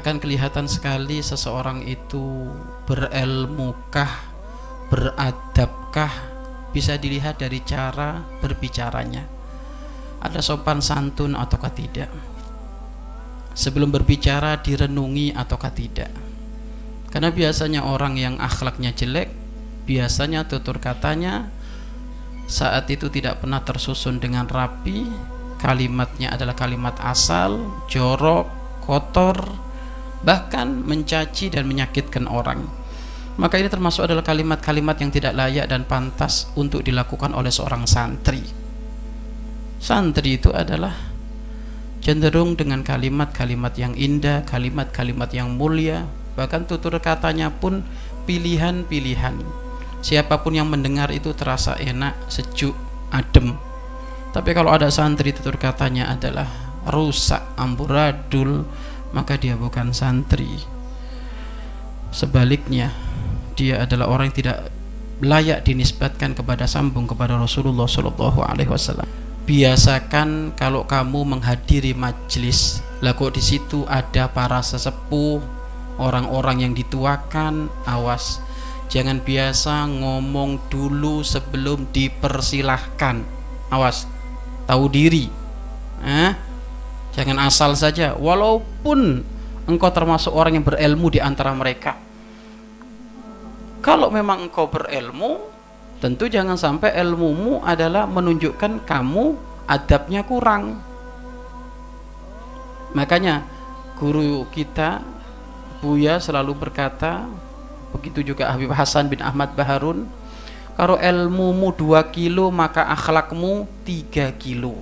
akan kelihatan sekali seseorang itu berilmukah, beradabkah bisa dilihat dari cara berbicaranya. Ada sopan santun ataukah tidak? Sebelum berbicara direnungi ataukah tidak? Karena biasanya orang yang akhlaknya jelek, biasanya tutur katanya saat itu tidak pernah tersusun dengan rapi, kalimatnya adalah kalimat asal, jorok, kotor, bahkan mencaci dan menyakitkan orang. Maka ini termasuk adalah kalimat-kalimat yang tidak layak dan pantas untuk dilakukan oleh seorang santri. Santri itu adalah cenderung dengan kalimat-kalimat yang indah, kalimat-kalimat yang mulia, bahkan tutur katanya pun pilihan-pilihan siapa pun yang mendengar itu terasa enak sejuk adem tapi kalau ada santri tutur katanya adalah rusak amburadul maka dia bukan santri. Sebaliknya dia adalah orang yang tidak layak dinisbatkan kepada sambung kepada Rasulullah Shallallahu Alaihi Wasallam. Biasakan kalau kamu menghadiri majlis lah kok di situ ada para sesepuh orang-orang yang dituakan awas. Jangan biasa ngomong dulu sebelum dipersilahkan. Awas tahu diri. Eh? Jangan asal saja. Walaupun engkau termasuk orang yang berilmu di antara mereka. Kalau memang engkau berilmu tentu jangan sampai ilmumu adalah menunjukkan kamu adabnya kurang. Makanya guru kita Buya selalu berkata begitu juga Habib Hasan bin Ahmad Baharun kalau ilmumu 2 kilo maka akhlakmu 3 kilo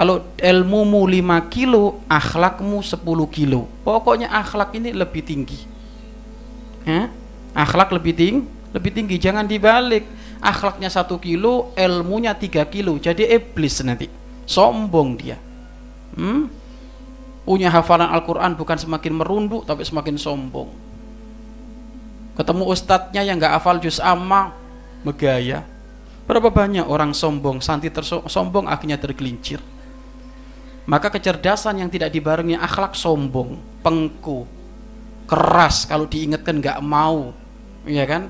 kalau ilmumu 5 kilo akhlakmu 10 kilo. Pokoknya akhlak ini lebih tinggi. Eh? akhlak lebih tinggi lebih tinggi. Jangan dibalik. Akhlaknya 1 kilo ilmunya 3 kilo. Jadi iblis nanti. Sombong dia. Hmm? punya hafalan Al-Quran bukan semakin merunduk tapi semakin sombong. Ketemu ustadznya yang nggak hafal juz amma megaya. Berapa banyak orang sombong santri tersombong akhirnya tergelincir maka kecerdasan yang tidak dibarengi akhlak sombong pengku keras kalau diingatkan nggak mau ya kan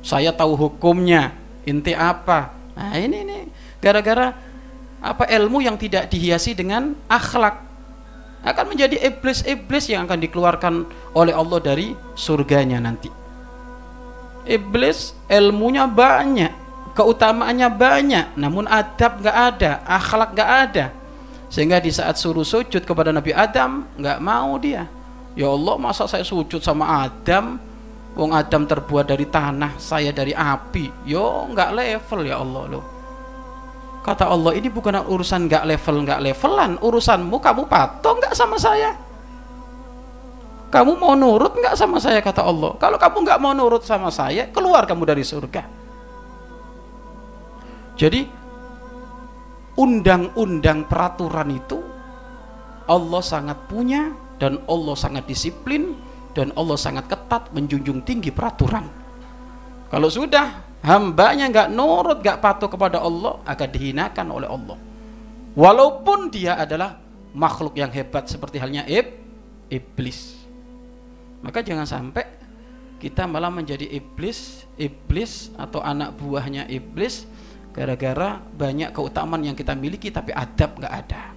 saya tahu hukumnya inti apa nah ini nih gara-gara apa ilmu yang tidak dihiasi dengan akhlak akan menjadi iblis-iblis yang akan dikeluarkan oleh Allah dari surganya nanti. Iblis ilmunya banyak, keutamaannya banyak, namun adab nggak ada, akhlak nggak ada. Sehingga di saat suruh sujud kepada Nabi Adam, nggak mau dia. Ya Allah, masa saya sujud sama Adam? Wong Adam terbuat dari tanah, saya dari api. Yo, nggak level ya Allah loh Kata Allah ini bukan urusan nggak level nggak levelan, urusanmu kamu patuh nggak sama saya. Kamu mau nurut nggak sama saya kata Allah. Kalau kamu nggak mau nurut sama saya, keluar kamu dari surga. Jadi undang-undang peraturan itu Allah sangat punya dan Allah sangat disiplin dan Allah sangat ketat menjunjung tinggi peraturan. Kalau sudah hambanya nggak nurut nggak patuh kepada Allah akan dihinakan oleh Allah walaupun dia adalah makhluk yang hebat seperti halnya ib, iblis maka jangan sampai kita malah menjadi iblis iblis atau anak buahnya iblis gara-gara banyak keutamaan yang kita miliki tapi adab nggak ada